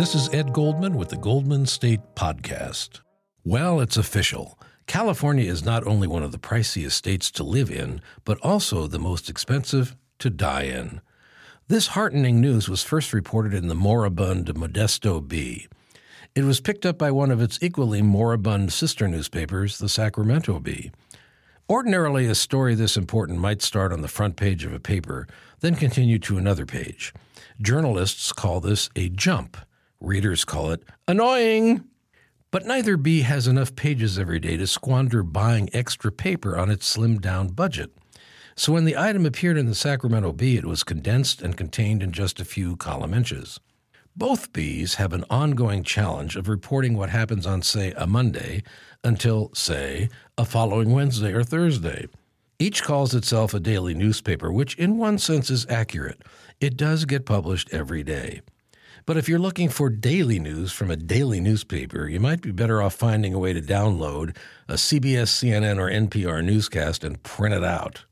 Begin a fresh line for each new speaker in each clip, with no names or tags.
this is Ed Goldman with the Goldman State Podcast. Well, it's official. California is not only one of the priciest states to live in, but also the most expensive to die in. This heartening news was first reported in the moribund Modesto Bee. It was picked up by one of its equally moribund sister newspapers, the Sacramento Bee. Ordinarily, a story this important might start on the front page of a paper, then continue to another page. Journalists call this a jump. Readers call it annoying. But neither Bee has enough pages every day to squander buying extra paper on its slimmed down budget. So when the item appeared in the Sacramento Bee, it was condensed and contained in just a few column inches. Both bees have an ongoing challenge of reporting what happens on, say, a Monday until, say, a following Wednesday or Thursday. Each calls itself a daily newspaper, which in one sense is accurate. It does get published every day. But if you're looking for daily news from a daily newspaper, you might be better off finding a way to download a CBS, CNN, or NPR newscast and print it out.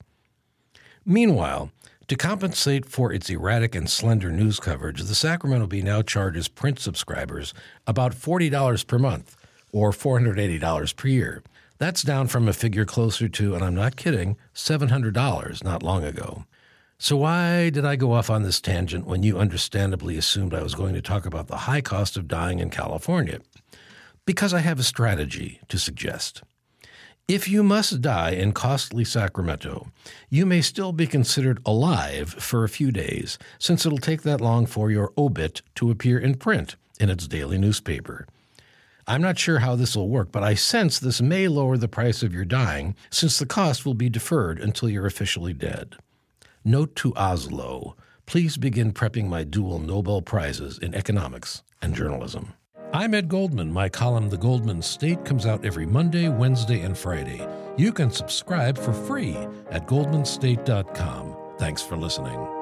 Meanwhile, to compensate for its erratic and slender news coverage, the Sacramento Bee now charges print subscribers about $40 per month, or $480 per year. That's down from a figure closer to, and I'm not kidding, $700 not long ago. So, why did I go off on this tangent when you understandably assumed I was going to talk about the high cost of dying in California? Because I have a strategy to suggest. If you must die in costly Sacramento, you may still be considered alive for a few days, since it'll take that long for your obit to appear in print in its daily newspaper. I'm not sure how this will work, but I sense this may lower the price of your dying, since the cost will be deferred until you're officially dead. Note to Oslo please begin prepping my dual Nobel Prizes in economics and journalism. I'm Ed Goldman. My column, The Goldman State, comes out every Monday, Wednesday, and Friday. You can subscribe for free at goldmanstate.com. Thanks for listening.